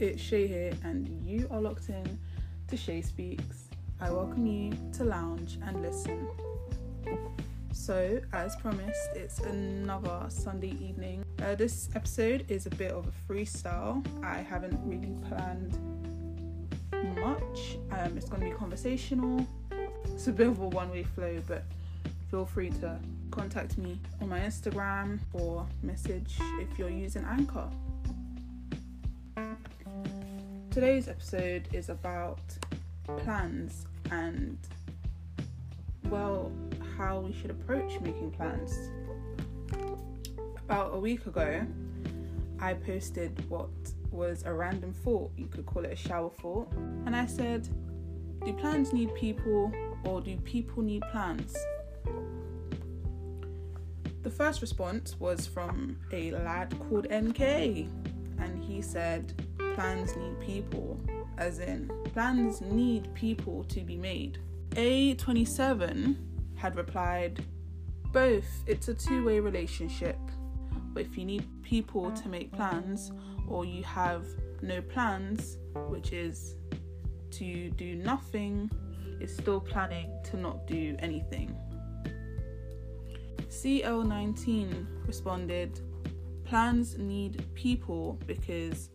it's Shay here, and you are locked in to Shay Speaks. I welcome you to lounge and listen. So, as promised, it's another Sunday evening. Uh, this episode is a bit of a freestyle. I haven't really planned much. Um, it's going to be conversational. It's a bit of a one way flow, but feel free to contact me on my Instagram or message if you're using Anchor. Today's episode is about plans and, well, how we should approach making plans. About a week ago, I posted what was a random thought, you could call it a shower thought, and I said, Do plans need people or do people need plans? The first response was from a lad called NK, and he said, Plans need people, as in, plans need people to be made. A27 had replied, Both, it's a two way relationship. But if you need people to make plans, or you have no plans, which is to do nothing, is still planning to not do anything. CL19 responded, Plans need people because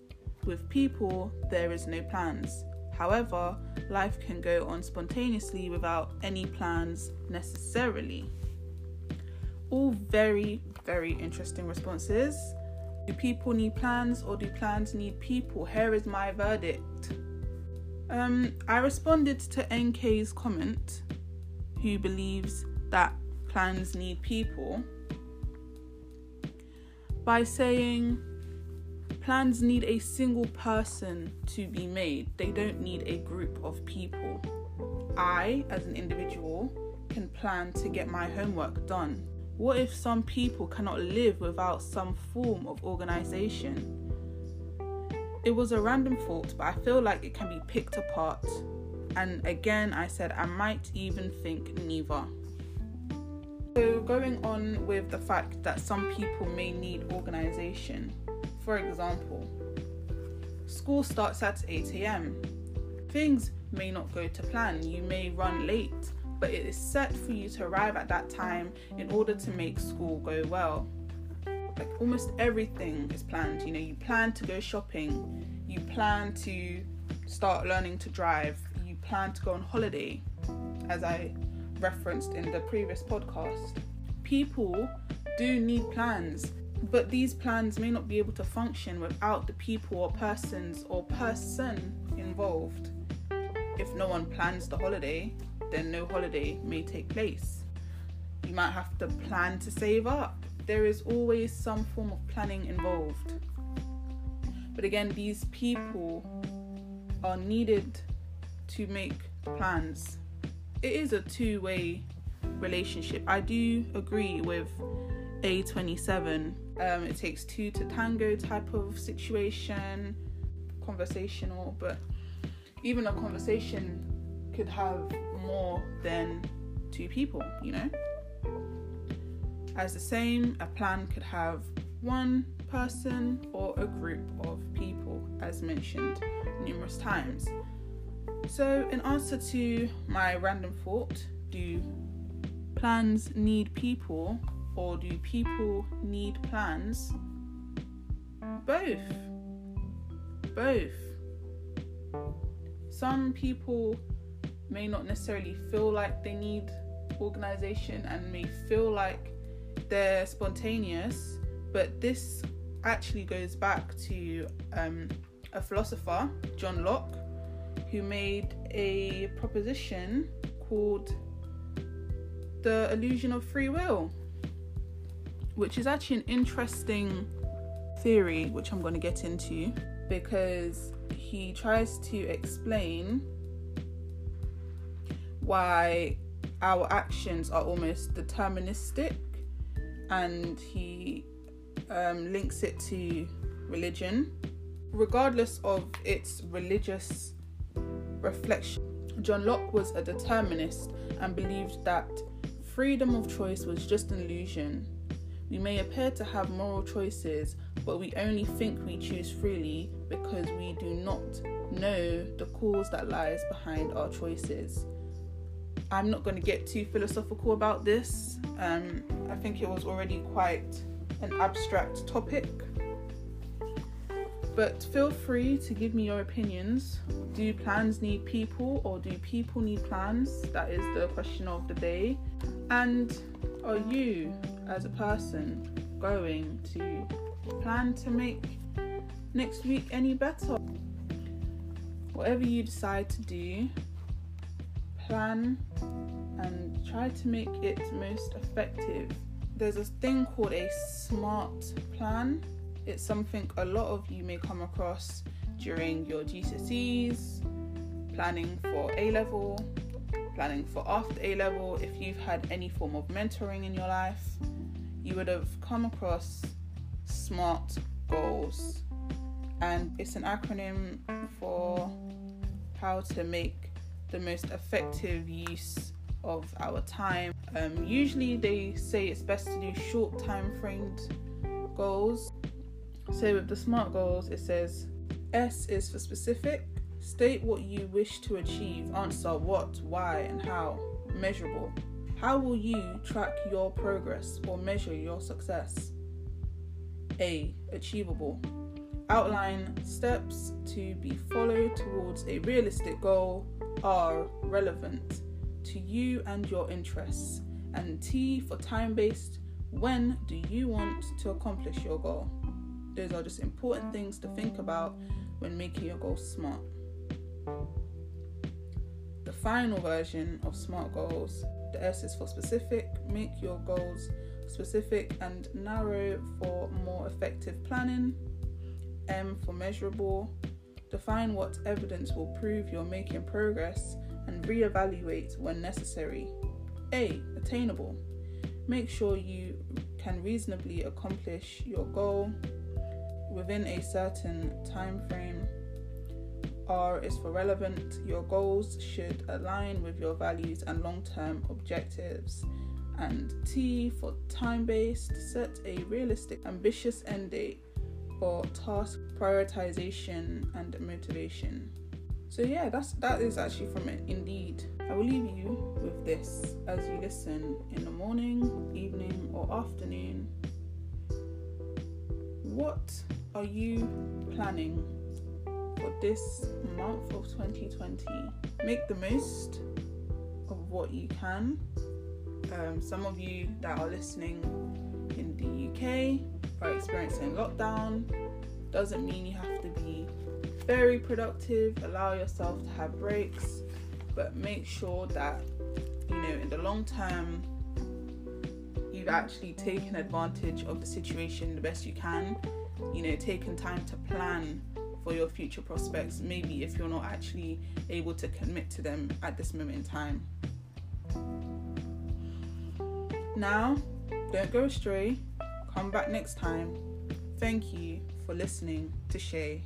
with people there is no plans. However, life can go on spontaneously without any plans necessarily. All very, very interesting responses. Do people need plans or do plans need people? Here is my verdict. Um, I responded to NK's comment, who believes that plans need people, by saying plans need a single person to be made, they don't need a group of people. I, as an individual, can plan to get my homework done. What if some people cannot live without some form of organization? It was a random thought, but I feel like it can be picked apart. And again, I said I might even think neither. So, going on with the fact that some people may need organization. For example, school starts at 8 am. Things may not go to plan, you may run late, but it is set for you to arrive at that time in order to make school go well. Like almost everything is planned. You know, you plan to go shopping, you plan to start learning to drive, you plan to go on holiday, as I referenced in the previous podcast. People do need plans but these plans may not be able to function without the people or persons or person involved. If no one plans the holiday, then no holiday may take place. You might have to plan to save up. There is always some form of planning involved. But again, these people are needed to make plans. It is a two way relationship. I do agree with A27 um, it takes two to tango type of situation, conversational, but even a conversation could have more than two people, you know? As the same, a plan could have one person or a group of people, as mentioned numerous times. So, in answer to my random thought, do plans need people? Or do people need plans? Both. Both. Some people may not necessarily feel like they need organization and may feel like they're spontaneous, but this actually goes back to um, a philosopher, John Locke, who made a proposition called the illusion of free will which is actually an interesting theory, which I'm going to get into because he tries to explain why our actions are almost deterministic and he um, links it to religion, regardless of its religious reflection. John Locke was a determinist and believed that freedom of choice was just an illusion We may appear to have moral choices, but we only think we choose freely because we do not know the cause that lies behind our choices. I'm not going to get too philosophical about this. Um, I think it was already quite an abstract topic. But feel free to give me your opinions. Do plans need people or do people need plans? That is the question of the day. And are you, as a person, going to plan to make next week any better? Whatever you decide to do, plan and try to make it most effective. There's a thing called a SMART plan. It's something a lot of you may come across during your GCSEs, planning for A level, planning for after A level. If you've had any form of mentoring in your life, you would have come across SMART goals. And it's an acronym for how to make the most effective use of our time. Um, usually, they say it's best to do short time framed goals. So, with the SMART goals, it says S is for specific, state what you wish to achieve, answer what, why, and how, measurable. How will you track your progress or measure your success? A. Achievable. Outline steps to be followed towards a realistic goal are relevant to you and your interests. And T for time based, when do you want to accomplish your goal? Those are just important things to think about when making your goals smart. The final version of SMART goals, the S is for specific, make your goals specific and narrow for more effective planning. M for measurable, define what evidence will prove you're making progress and reevaluate when necessary. A. Attainable. Make sure you can reasonably accomplish your goal within a certain time frame. R is for relevant. Your goals should align with your values and long term objectives. And T for time based. Set a realistic, ambitious end date for task prioritization and motivation. So yeah, that's that is actually from it. Indeed, I will leave you with this as you listen in the morning, evening, or afternoon. What are you planning this month of 2020? Make the most of what you can. Um, some of you that are listening in the UK are experiencing lockdown. Doesn't mean you have to be very productive, allow yourself to have breaks, but make sure that you know in the long term you've actually taken advantage of the situation the best you can. You know, taken time to plan for your future prospects, maybe if you're not actually able to commit to them at this moment in time. Now, don't go astray. Come back next time. Thank you for listening to Shay.